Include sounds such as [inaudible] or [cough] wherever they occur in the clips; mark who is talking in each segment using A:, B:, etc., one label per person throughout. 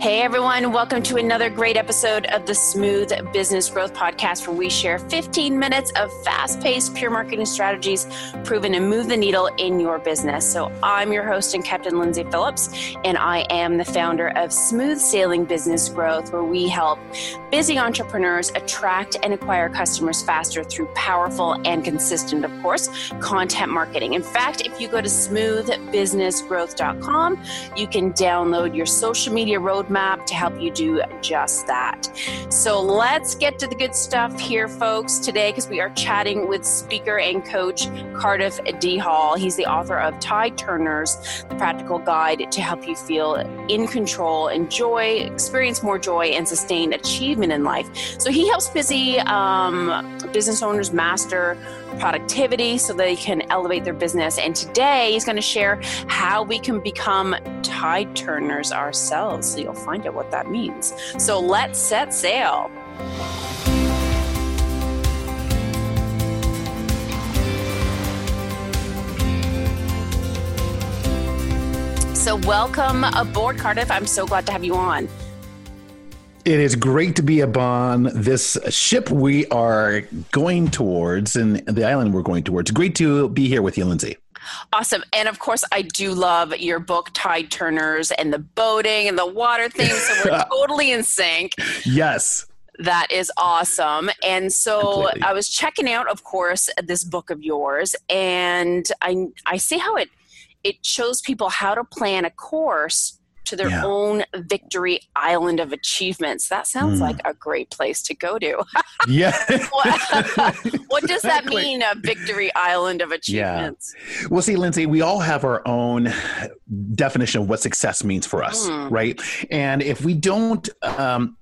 A: Hey everyone, welcome to another great episode of the Smooth Business Growth Podcast, where we share 15 minutes of fast paced pure marketing strategies proven to move the needle in your business. So, I'm your host and Captain Lindsay Phillips, and I am the founder of Smooth Sailing Business Growth, where we help busy entrepreneurs attract and acquire customers faster through powerful and consistent, of course, content marketing. In fact, if you go to smoothbusinessgrowth.com, you can download your social media roadmap roadmap to help you do just that. So let's get to the good stuff here, folks, today because we are chatting with speaker and coach Cardiff D. Hall. He's the author of Tide Turners, the practical guide to help you feel in control, enjoy, experience more joy, and sustain achievement in life. So he helps busy um, business owners master productivity so they can elevate their business. And today he's going to share how we can become tide turners ourselves. So you'll find out what that means. So let's set sail. So, welcome aboard, Cardiff. I'm so glad to have you on.
B: It is great to be upon this ship we are going towards and the island we're going towards. Great to be here with you, Lindsay.
A: Awesome. And of course, I do love your book, Tide Turners, and the boating and the water thing. So we're [laughs] totally in sync.
B: Yes.
A: That is awesome. And so Completely. I was checking out, of course, this book of yours, and I I see how it it shows people how to plan a course to their yeah. own victory island of achievements. That sounds mm. like a great place to go to. [laughs]
B: yeah.
A: what, [laughs] what, does that mean, a victory island of achievements?
B: Yeah. Well, see, Lindsay, we all have our own definition of what success means for us, mm. right? And if we don't, um,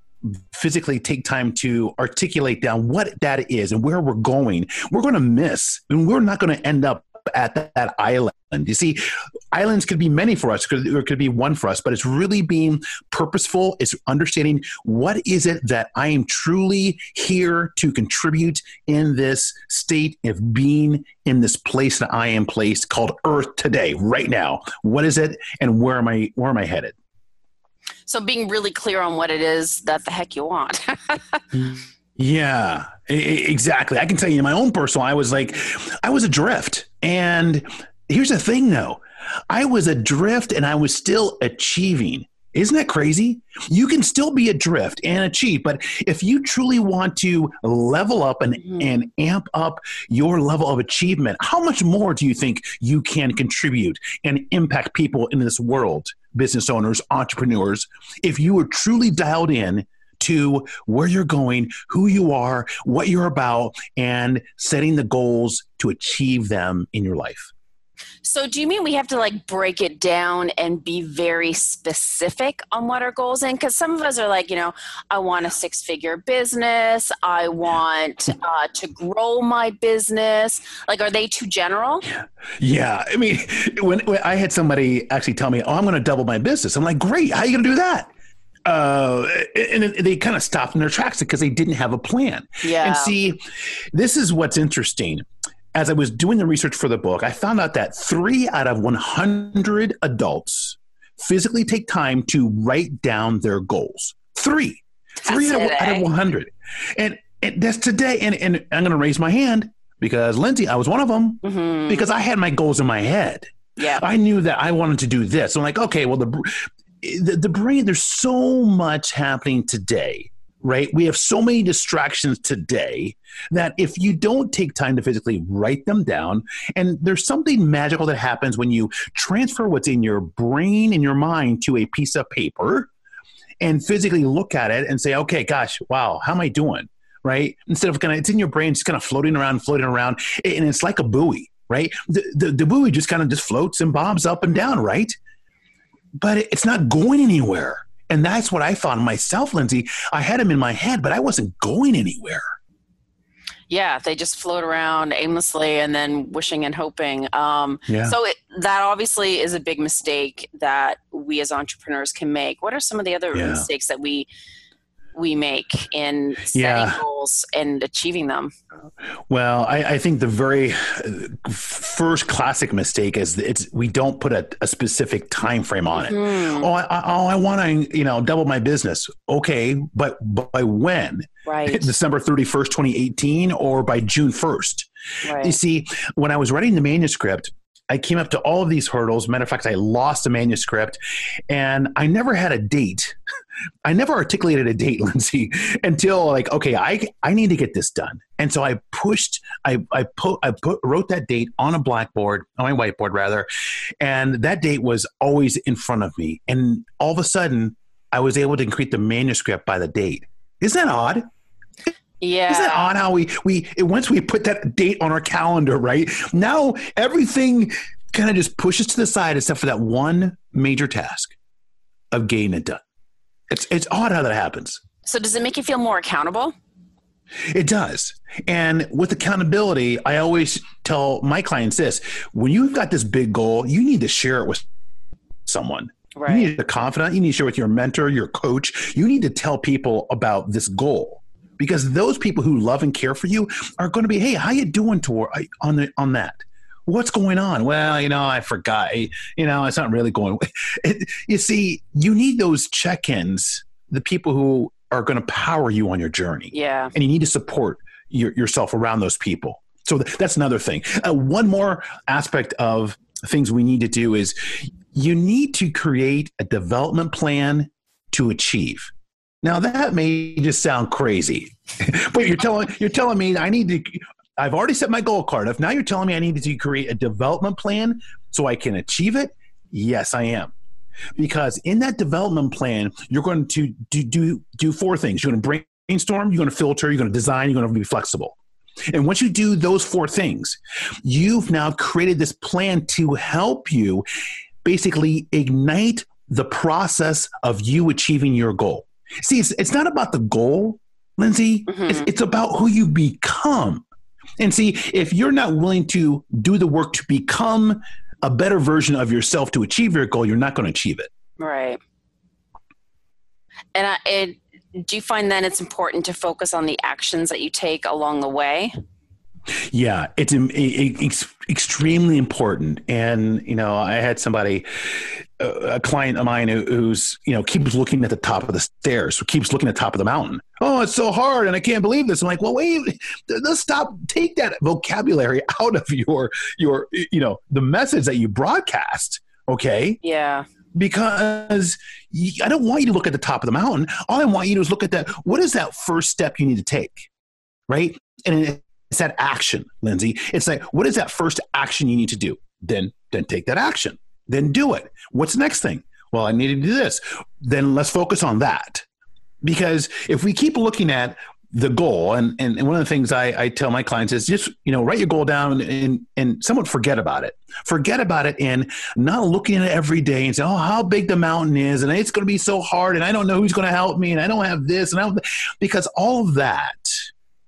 B: physically take time to articulate down what that is and where we're going, we're going to miss and we're not going to end up at that, that island. You see, islands could be many for us, or it could be one for us, but it's really being purposeful. It's understanding what is it that I am truly here to contribute in this state of being in this place that I am placed called Earth today, right now. What is it, and where am I? Where am I headed?
A: So, being really clear on what it is that the heck you want. [laughs]
B: Yeah, exactly. I can tell you in my own personal, I was like, I was adrift. And here's the thing though I was adrift and I was still achieving. Isn't that crazy? You can still be adrift and achieve, but if you truly want to level up and, mm-hmm. and amp up your level of achievement, how much more do you think you can contribute and impact people in this world, business owners, entrepreneurs, if you are truly dialed in to where you're going, who you are, what you're about, and setting the goals to achieve them in your life.
A: So, do you mean we have to like break it down and be very specific on what our goals in? Because some of us are like, you know, I want a six figure business. I want uh, to grow my business. Like, are they too general?
B: Yeah. yeah. I mean, when, when I had somebody actually tell me, oh, I'm going to double my business, I'm like, great. How are you going to do that? Uh, and they kind of stopped in their tracks because they didn't have a plan.
A: Yeah.
B: And see, this is what's interesting. As I was doing the research for the book, I found out that three out of 100 adults physically take time to write down their goals. Three. Three out of, out of, 100. And, and that's today. And, and I'm going to raise my hand because, Lindsay, I was one of them mm-hmm. because I had my goals in my head.
A: Yeah.
B: I knew that I wanted to do this. I'm like, okay, well, the the, the brain, there's so much happening today right? We have so many distractions today that if you don't take time to physically write them down, and there's something magical that happens when you transfer what's in your brain and your mind to a piece of paper and physically look at it and say, okay, gosh, wow, how am I doing? Right? Instead of kind of, it's in your brain, just kind of floating around, floating around, and it's like a buoy, right? The, the, the buoy just kind of just floats and bobs up and down, right? But it's not going anywhere. And that's what I found myself, Lindsay. I had them in my head, but I wasn't going anywhere.
A: Yeah, they just float around aimlessly and then wishing and hoping. Um, yeah. So it, that obviously is a big mistake that we as entrepreneurs can make. What are some of the other yeah. mistakes that we we make in setting
B: Yeah.
A: goals and achieving them.
B: Well, I, I think the very uh, first classic mistake is it's we don't put a, a specific time frame on it.
A: Mhm.
B: Oh, I, I, oh, I want to you know double my business. Okay, but by when?
A: Right. [laughs]
B: December thirty first, twenty eighteen, or by June first? You see, when I was writing the manuscript, I came up to all of these hurdles. Matter of fact, I lost a manuscript, and I never had a date. [laughs] I never articulated a date, [laughs] Lindsay, until like, okay, I I need to get this done. And so I pushed, I I put I put wrote that date on a blackboard, on my whiteboard rather, and that date was always in front of me. And all of a sudden, I was able to create the manuscript by the date. Isn't that odd?
A: Yeah.
B: Isn't it odd how we we once we put that date on our calendar, right? Now everything kind of just pushes to the side except for that one major task of getting it done. It's it's odd how that happens.
A: So does it make you feel more accountable?
B: It does. And with accountability, I always tell my clients this: when you've got this big goal, you need to share it with someone. You need a confidant. You need to share with your mentor, your coach. You need to tell people about this goal because those people who love and care for you are going to be, hey, how you doing toward on the on that? What's going on? Well, you know, I forgot. You know, it's not really going. [laughs] It, you see, you need those check-ins. The people who are going to power you on your journey
A: Yeah.
B: and you need to support your, yourself around those people. So th- that's another thing. Uh, one more aspect of things we need to do is you need to create a development plan to achieve. Now that may just sound crazy, [laughs] but you're telling you're telling me I need to. I've already set my goal card. If now you're telling me I need to create a development plan so I can achieve it, yes, I am. Because in that development plan you're going to do do, do four things. You're going to brainstorm you're going to filter you're going to design you're going to be flexible. And once you do those four things you've now created this plan to help you basically ignite the process of you achieving your goal. See it's, it's not about the goal lindsay
A: Mhm.
B: it's, it's about who you become and see if you're not willing to do the work to become a better version of yourself to achieve your goal, you're not going to achieve it.
A: Right. And I, it, do you find then it's important to focus on the actions that you take along the way?
B: Yeah, it's ex- extremely important. And you know, I had somebody, a client of mine, who, who's you know keeps looking at the top of the stairs, who keeps looking at the top of the mountain. Oh, it's so hard, and I can't believe this. I'm like, well, wait, let's stop. Take that vocabulary [laughs] out of your your you know the message that you broadcast. Okay,
A: Yeah.
B: because i don't want you to look at the top of the mountain. All I want you to do is look at that. What is that first step you need to take? Right? And it's that action, Lindsay. It's like, what is that first action you need to do? Then, then take that action. Then do it. What's the next thing? Well, I need to do this. Then let's focus on that. Because if we keep looking at the goal, and, and, one of the things I, I tell my clients is just, you know, write your goal down and, and, and somewhat forget about it. Forget about it and not looking at it every day and say, oh, how big the mountain is, and it's going to be so hard, and I don't know who's going to help me, and I don't have this, and I don't, because all of that,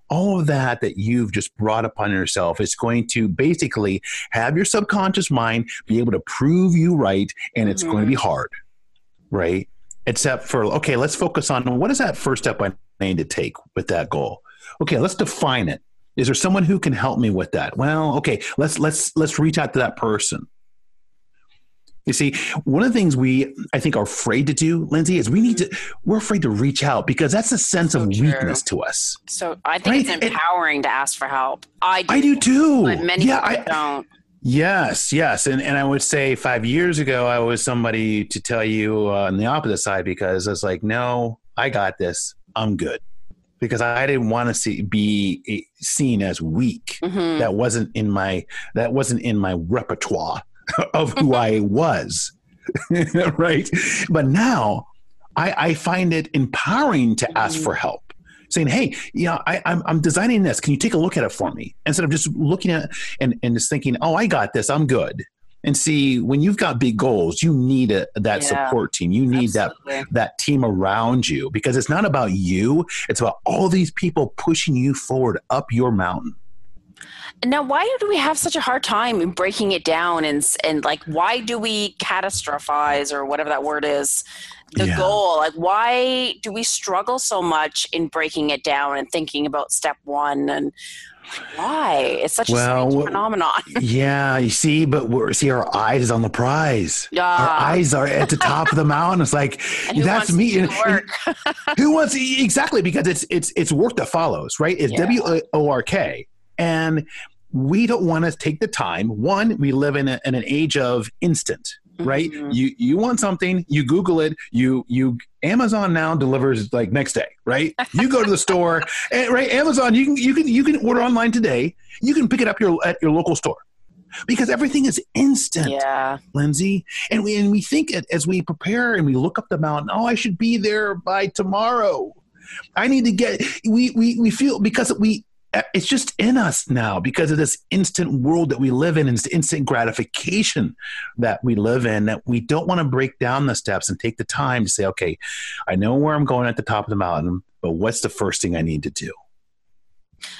B: all of that that you've just brought upon yourself is going to basically have your subconscious mind be able to prove you right, and it's going to be mm-hmm. hard, right? Except for okay, let's focus on what is that first step I need to take with that goal. Okay, let's define it. Is there someone who can help me with that? Well, okay, let's let's let's reach out to that person. You see, one of the things we I think are afraid to do, Lindsay, is we need to we're afraid to reach out because that's a sense
A: So
B: of
A: true.
B: weakness to us.
A: So I think
B: Right.
A: it's empowering to ask for help. I do.
B: I do too.
A: But many
B: yeah,
A: people
B: I,
A: don't.
B: Yes, yes, and and I would say five years ago I was somebody to tell you uh, on the opposite side because I was like, no, I got this, I'm good, because I didn't want to see be eh, seen as weak.
A: Mhm.
B: That wasn't in my that wasn't in my repertoire [laughs] of who I was, [laughs] right? But now I, I find it empowering to ask for help. Saying, "Hey, you know, I, I'm I'm designing this. Can you take a look at it for me?" Instead of just looking at and and just thinking, "Oh, I got this. I'm good." And see, when you've got big goals, you need a, that
A: Yeah.
B: support team. You need that that team around you because it's not about you. It's about all these people pushing you forward up your mountain.
A: Now, why do we have such a hard time in breaking it down and and like why do we catastrophize or whatever that word is the
B: Yeah.
A: goal. Like, why do we struggle so much in breaking it down and thinking about step one? And why? It's such
B: Well,
A: a strange phenomenon. [laughs]
B: yeah, you see, but we're see our eyes is on the prize. Our
A: Ah,
B: eyes are at the top of the mountain. It's like [laughs]
A: and
B: that's me. And-
A: work? [laughs]
B: who wants exactly because it's it's it's work that follows right it's
A: Yeah.
B: w o r k and we don't want to take the time one we live in, a, in an age of instant right
A: Mhm.
B: you you want something you google it you you amazon now delivers like next day right [laughs] you go to the store and, right amazon you can you can you can order online today you can pick it up your at your local store because everything is instant
A: Yeah.
B: Lindsay. And we and we think it as we prepare and we look up the mountain. Oh, I should be there by tomorrow. I need to get. We we we feel because we. It's just in us now because of this instant world that we live in and this instant gratification that we live in that we don't want to break down the steps and take the time to say, okay, I know where I'm going at the top of the mountain, but what's the first thing I need to do?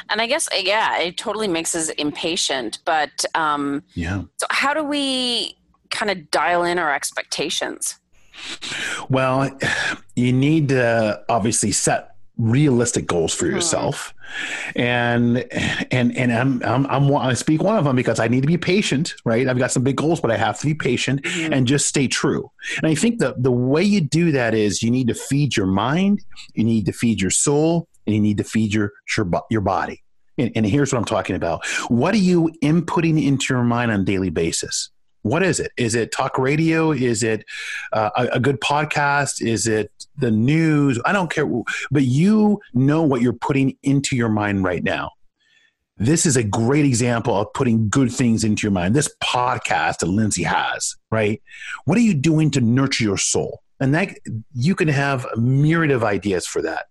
A: And I guess, yeah, it totally makes us impatient. But um,
B: Yeah.
A: so, how do we kind of dial in our expectations?
B: Well, you need to obviously set realistic goals for
A: Mhm.
B: yourself, and and and I'm, I'm I'm I speak one of them because I need to be patient, right? I've got some big goals, but I have to be patient
A: Mhm.
B: and just stay true. And I think the the way you do that is you need to feed your mind, you need to feed your soul, and you need to feed your your, your body. And, and here's what I'm talking about. What are you inputting into your mind on a daily basis? What is it? Is it talk radio? Is it uh, a, a good podcast? Is it the news? I don't care. But you know what you're putting into your mind right now. This is a great example of putting good things into your mind. This podcast that Lindsay has, right? What are you doing to nurture your soul? And that you can have a myriad of ideas for that.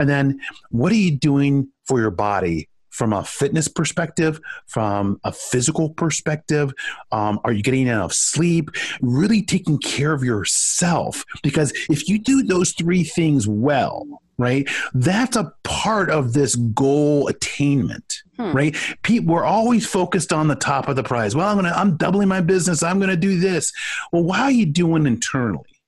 B: And then what are you doing for your body from a fitness perspective, from a physical perspective? Um, are you getting enough sleep? Really taking care of yourself. Because if you do those three things well, right, that's a part of this goal attainment.
A: Hmm.
B: Right, people we're always focused on the top of the prize. Well, I'm gonna, I'm doubling my business. I'm gonna do this. Well, how are you doing internally?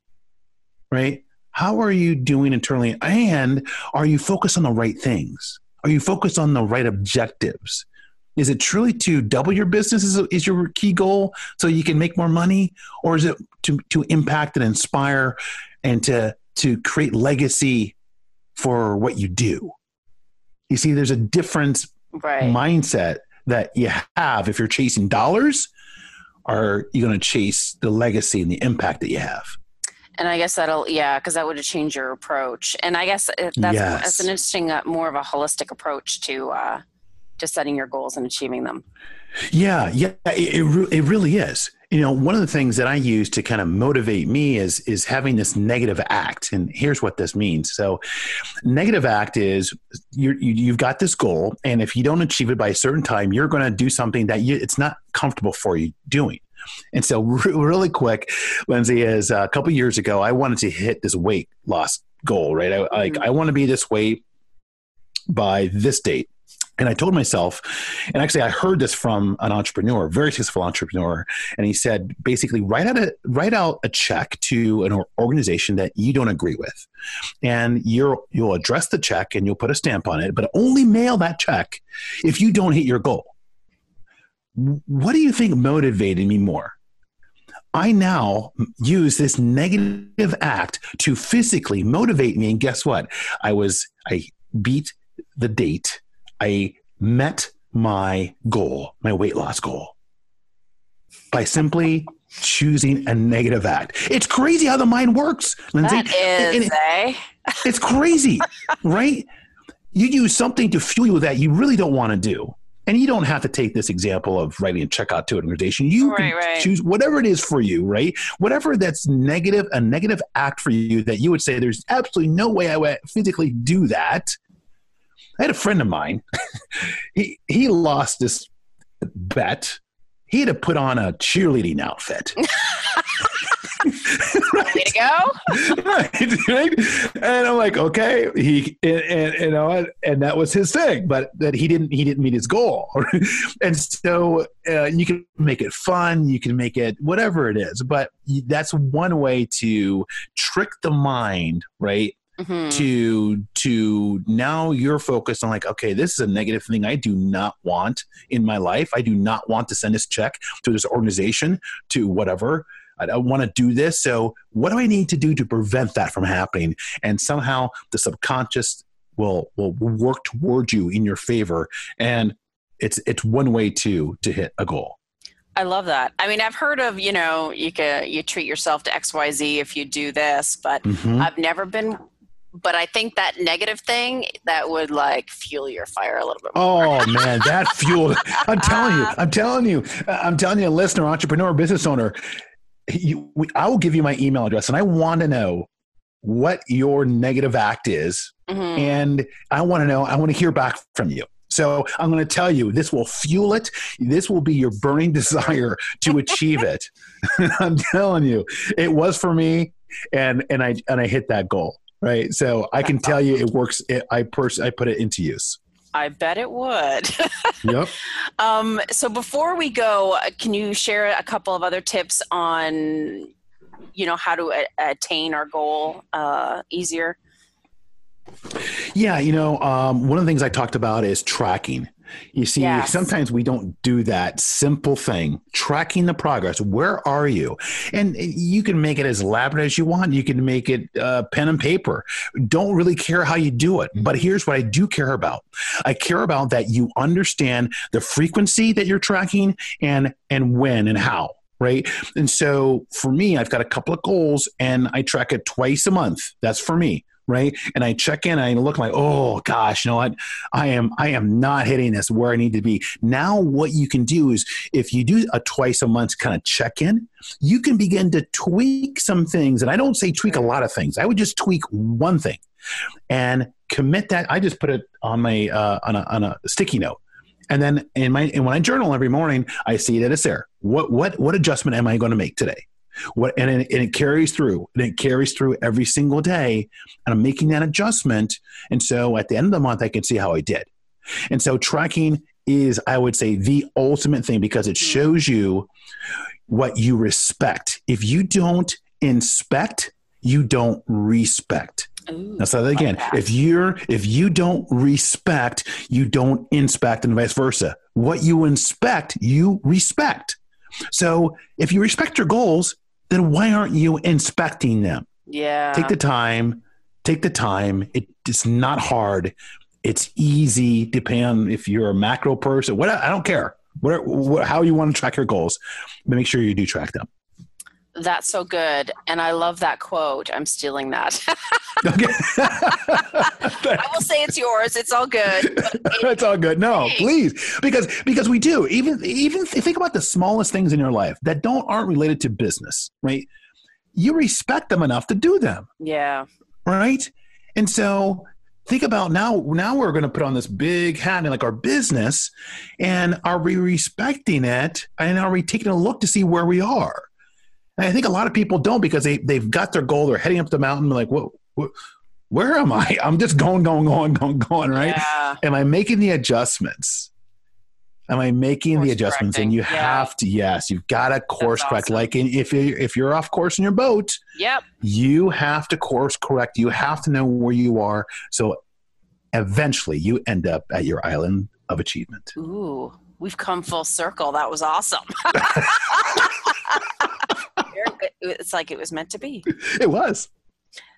B: Right, how are you doing internally, and are you focused on the right things? Are you focused on the right objectives? Is it truly to double your business is, is your key goal so you can make more money, or is it to to impact and inspire and to to create legacy for what you do? You see, there's a difference
A: Right.
B: mindset that you have if you're chasing dollars, Are you're going to chase the legacy and the impact that you have.
A: And I guess that'll, yeah, because that would have changed your approach. And I guess it- that's,
B: Yes.
A: that's an interesting, uh, more of a holistic approach to uh, to setting your goals and achieving them.
B: Yeah, yeah, it, it, re- it really is. You know, one of the things that I use to kind of motivate me is is having this negative act, and here's what this means. So, negative act is you're, you you've got this goal, and if you don't achieve it by a certain time, you're going to do something that you, it's not comfortable for you doing. And so, re- really quick, Lindsay, is uh, a couple years ago, I wanted to hit this weight loss goal. Right, I, like
A: Mhm.
B: I want to be this weight by this date. And I told myself, and actually I heard this from an entrepreneur, very successful entrepreneur, and he said basically write out a write out a check to an organization that you don't agree with, and you'll you'll address the check and you'll put a stamp on it, but only mail that check if you don't hit your goal. What do you think motivated me more? I now use this negative act to physically motivate me, and guess what? I was I beat the date. I met my goal, my weight loss goal, by simply choosing a negative act. It's crazy how the mind works, Lindsay.
A: That is,
B: And-
A: eh?
B: it's crazy, [laughs] right? You use something to fuel you that you really don't want to do. And you don't have to take this example of writing a check out to an organization. You
A: Right,
B: can
A: right.
B: choose whatever it is for you, right? Whatever that's negative, a negative act for you that you would say, there's absolutely no way I would physically do that. I had a friend of mine. [laughs] he he lost this bet. He had to put on a cheerleading outfit. [laughs]
A: Way to go. [laughs]
B: right, right? And and I'm like, okay, he, and, and, you know, and that was his thing, but that he didn't, he didn't meet his goal. [laughs] and so uh, you can make it fun, you can make it whatever it is, but that's one way to trick the mind, right? Mm-hmm. to to now you're focused on like okay this is a negative thing i do not want in my life i do not want to send this check to this organization to whatever I don't want to do this. So, what do I need to do to prevent that from happening? And somehow the subconscious will will work towards you in your favor, and it's it's one way to to hit a goal.
A: I love that. I mean, I've heard of you know you can you treat yourself to X Y Z if you do this, but mm-hmm. I've never been but I think that negative thing that would like fuel your fire a little bit
B: more. Oh man, that fueled. I'm telling you, [laughs] I'm telling you, I'm telling you, a listener, entrepreneur, business owner, you, we, I will give you my email address, and I want to know what your negative act is, mm-hmm. and I want to know. I want to hear back from you. So I'm going to tell you, this will fuel it. This will be your burning [laughs] desire to achieve it. [laughs] I'm telling you, it was for me, and and I and I hit that goal. Right. So I can tell you, it works. It, I pers- I put it into use.
A: I bet it would. [laughs]
B: yep.
A: Um, so before we go, can you share a couple of other tips on, you know, how to a- attain our goal uh, easier?
B: Yeah, you know, um, one of the things I talked about is tracking. You see, yes. sometimes we don't do that simple thing, tracking the progress. Where are you? And you can make it as elaborate as you want. You can make it uh, pen and paper. Don't really care how you do it. But here's what I do care about I care about that you understand the frequency that you're tracking and, and when and how right? And so for me, I've got a couple of goals and I track it twice a month. That's for me right? And I check in I look like, oh gosh, you know what? I am I am not hitting this where I need to be. Now what you can do is if you do a twice a month kind of check in, you can begin to tweak some things. And I don't say tweak a lot of things. I would just tweak one thing and commit that. I just put it on my uh, on a on a sticky note. And then in my and when I journal every morning, I see that it's there. What what what adjustment am I going to make today? What and it, and it carries through, and it carries through every single day. And I'm making that adjustment, and so at the end of the month, I can see how I did. And so tracking is, I would say, the ultimate thing because it mm-hmm. shows you what you respect. If you don't inspect, you don't respect. Ooh, now say that again. Like that. If you're if you don't respect, you don't inspect, and vice versa. What you inspect, you respect. So if you respect your goals, then why aren't you inspecting them?
A: Yeah.
B: Take the time. Take the time. It, it's not hard. It's easy. Depending on if you're a macro person. What I don't care. What, what, how you want to track your goals, but make sure you do track them.
A: That's so good. And I love that quote. I'm stealing that. [laughs] I will say it's yours. It's all good. [laughs]
B: it's all good. No, please. Because because we do. Even even think about the smallest things in your life that don't aren't related to business, right? You respect them enough to do them.
A: Yeah.
B: Right? And so think about now now we're going to put on this big hat in like our business and are we respecting it and are we taking a look to see where we are and I think a lot of people don't because they they've got their goal. They're heading up the mountain. Like, what, what where am I? I'm just going, going, going, going, going. Right?
A: Yeah.
B: Am I making the adjustments? Am I making course the adjustments? Correcting. And you yeah. have to, yes, you've got to course correct. Like in, if you if you're off course in your boat,
A: yep,
B: you have to course correct. You have to know where you are. So eventually, you end up at your island of achievement.
A: Ooh, we've come full circle. That was awesome. [laughs] [laughs] it's like it was meant to be.
B: It was.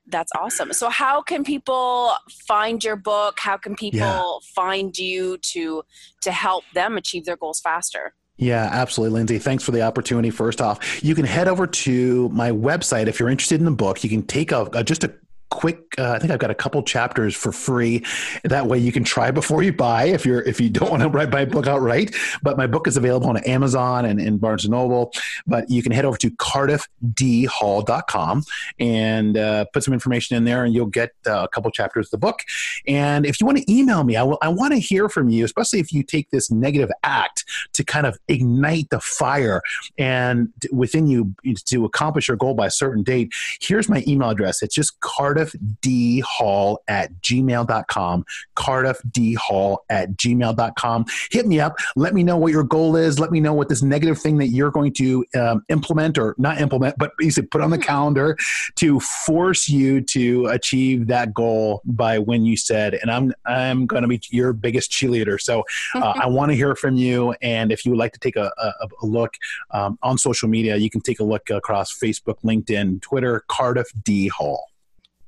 A: That's awesome. So, how can people find your book? How can people yeah. find you to to help them achieve their goals faster?
B: Yeah, absolutely, Lindsay. Thanks for the opportunity. First off, you can head over to my website if you're interested in the book. You can take a, a just a quick uh, i think i've got a couple chapters for free. That way you can try before you buy if you're if you don't want to write buy a book outright. But my book is available on amazon and, and barnes and noble. But you can head over to cardiffdhall.com and uh, put some information in there and you'll get uh, a couple chapters of the book. And if you want to email me i, will, I want to hear from you especially if you take this negative act to kind of ignite the fire and within you to accomplish your goal by a certain date. Here's my email address. It's just cardiff cardiffdhall at gmail.com. cardiffdhall at gmail.com. Hit me up. Let me know what your goal is. Let me know what this negative thing that you're going to um, implement or not implement, but basically put on the calendar to force you to achieve that goal by when you said, and I'm, I'm going to be your biggest cheerleader. So uh, [laughs] I want to hear from you. And if you would like to take a, a, a look um, on social media, you can take a look across Facebook, LinkedIn, Twitter, Cardiff D Hall.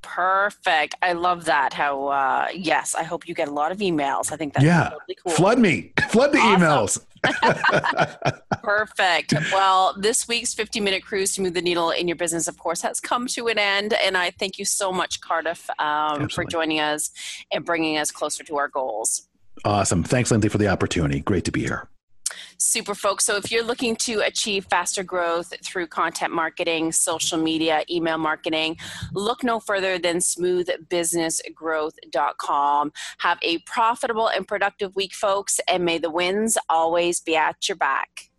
A: Perfect. I love that. How uh, yes, I hope you get a lot of emails. I think that's
B: yeah.
A: totally cool.
B: Flood me. [laughs] Flood the
A: Awesome.
B: emails. [laughs] [laughs]
A: Perfect. Well, this week's 50 minute cruise to move the needle in your business, of course, has come to an end. And I thank you so much, Cardiff, um, for joining us and bringing us closer to our goals.
B: Awesome. Thanks, Lindsay, for the opportunity. Great to be here.
A: Super, folks. So if you're looking to achieve faster growth through content marketing, social media, email marketing, look no further than smoothbusinessgrowth.com. Have a profitable and productive week, folks, and may the winds always be at your back.